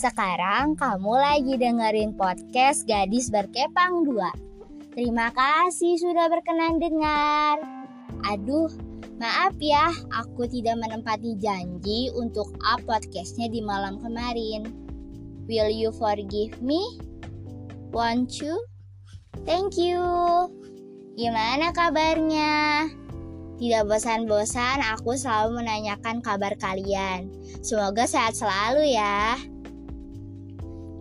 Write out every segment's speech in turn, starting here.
Sekarang kamu lagi dengerin podcast Gadis Berkepang 2. Terima kasih sudah berkenan dengar. Aduh, maaf ya, aku tidak menempati janji untuk up podcastnya di malam kemarin. Will you forgive me? Want you? Thank you. Gimana kabarnya? Tidak bosan-bosan aku selalu menanyakan kabar kalian. Semoga sehat selalu ya.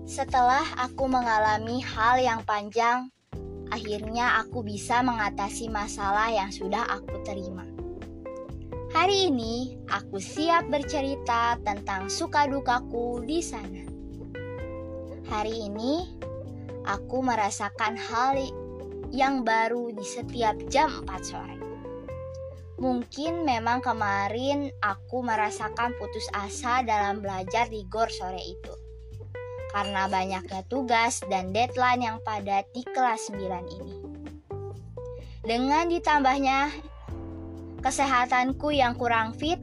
Setelah aku mengalami hal yang panjang, akhirnya aku bisa mengatasi masalah yang sudah aku terima. Hari ini aku siap bercerita tentang suka dukaku di sana. Hari ini aku merasakan hal yang baru di setiap jam 4 sore. Mungkin memang kemarin aku merasakan putus asa dalam belajar di gor sore itu karena banyaknya tugas dan deadline yang padat di kelas 9 ini. Dengan ditambahnya kesehatanku yang kurang fit,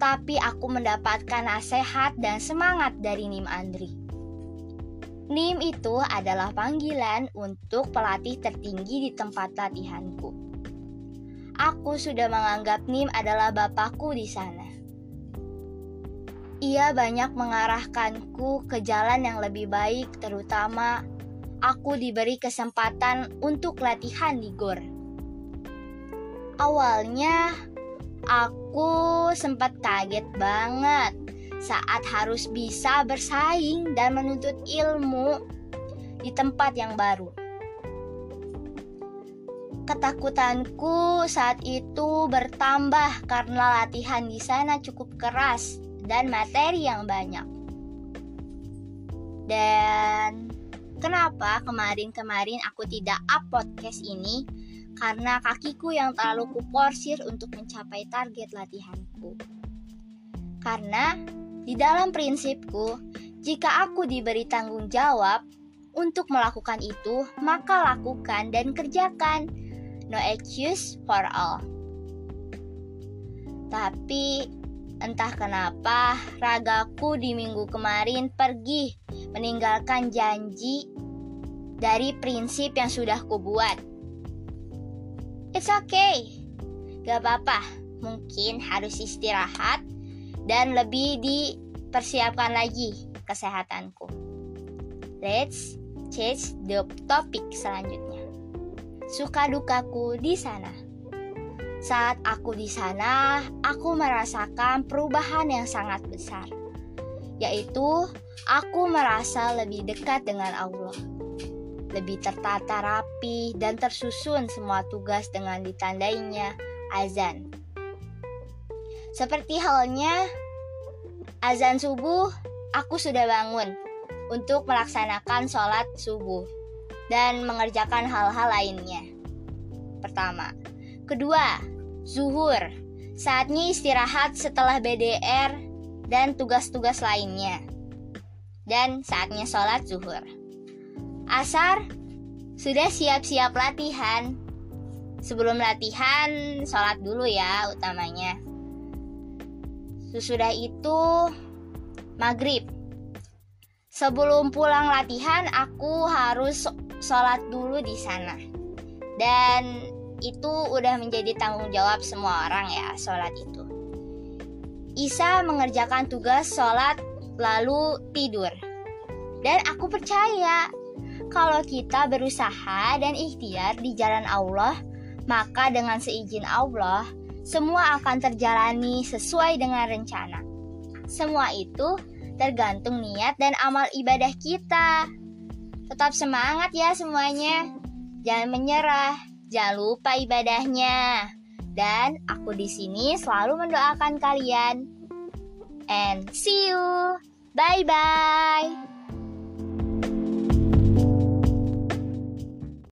tapi aku mendapatkan nasihat dan semangat dari Nim Andri. Nim itu adalah panggilan untuk pelatih tertinggi di tempat latihanku. Aku sudah menganggap Nim adalah bapakku di sana. Ia banyak mengarahkanku ke jalan yang lebih baik, terutama aku diberi kesempatan untuk latihan di GOR. Awalnya, aku sempat kaget banget saat harus bisa bersaing dan menuntut ilmu di tempat yang baru. Ketakutanku saat itu bertambah karena latihan di sana cukup keras dan materi yang banyak. Dan kenapa kemarin-kemarin aku tidak up podcast ini? Karena kakiku yang terlalu kuporsir untuk mencapai target latihanku. Karena di dalam prinsipku, jika aku diberi tanggung jawab untuk melakukan itu, maka lakukan dan kerjakan. No excuse for all. Tapi Entah kenapa, ragaku di minggu kemarin pergi meninggalkan janji dari prinsip yang sudah kubuat. It's okay, gak apa-apa. Mungkin harus istirahat dan lebih dipersiapkan lagi kesehatanku. Let's change the topic selanjutnya. Suka dukaku di sana. Saat aku di sana, aku merasakan perubahan yang sangat besar, yaitu aku merasa lebih dekat dengan Allah, lebih tertata rapi dan tersusun semua tugas dengan ditandainya azan. Seperti halnya azan subuh, aku sudah bangun untuk melaksanakan sholat subuh dan mengerjakan hal-hal lainnya. Pertama, Kedua, zuhur. Saatnya istirahat setelah BDR dan tugas-tugas lainnya. Dan saatnya sholat zuhur. Asar, sudah siap-siap latihan. Sebelum latihan, sholat dulu ya utamanya. Sesudah itu, maghrib. Sebelum pulang latihan, aku harus sholat dulu di sana. Dan itu udah menjadi tanggung jawab semua orang ya sholat itu. Isa mengerjakan tugas sholat lalu tidur. Dan aku percaya kalau kita berusaha dan ikhtiar di jalan Allah, maka dengan seizin Allah, semua akan terjalani sesuai dengan rencana. Semua itu tergantung niat dan amal ibadah kita. Tetap semangat ya semuanya. Jangan menyerah. Jangan lupa ibadahnya. Dan aku di sini selalu mendoakan kalian. And see you. Bye bye.